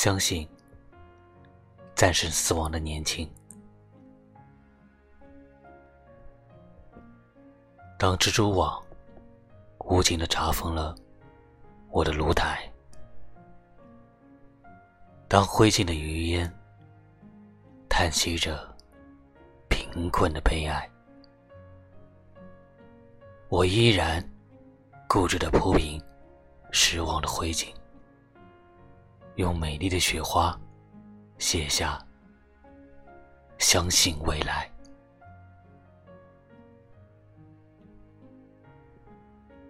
相信战胜死亡的年轻。当蜘蛛网无情的查封了我的炉台，当灰烬的余烟叹息着贫困的悲哀，我依然固执的铺平失望的灰烬，用美丽的雪花写下相信未来。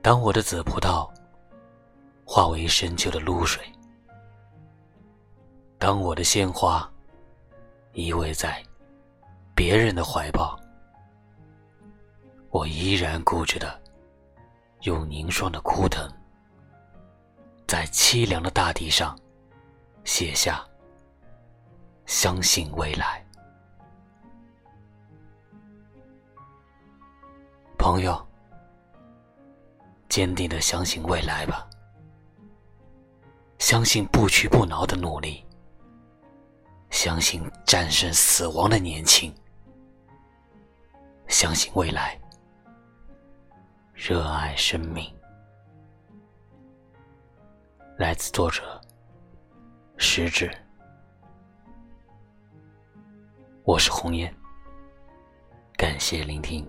当我的紫葡萄化为深秋的露水，当我的鲜花依偎在别人的怀抱，我依然固执的用凝霜的枯藤，在凄凉的大地上写下相信未来，朋友。坚定的相信未来吧，相信不屈不挠的努力，相信战胜死亡的年轻，相信未来，热爱生命。来自作者直至，我是红颜，感谢聆听。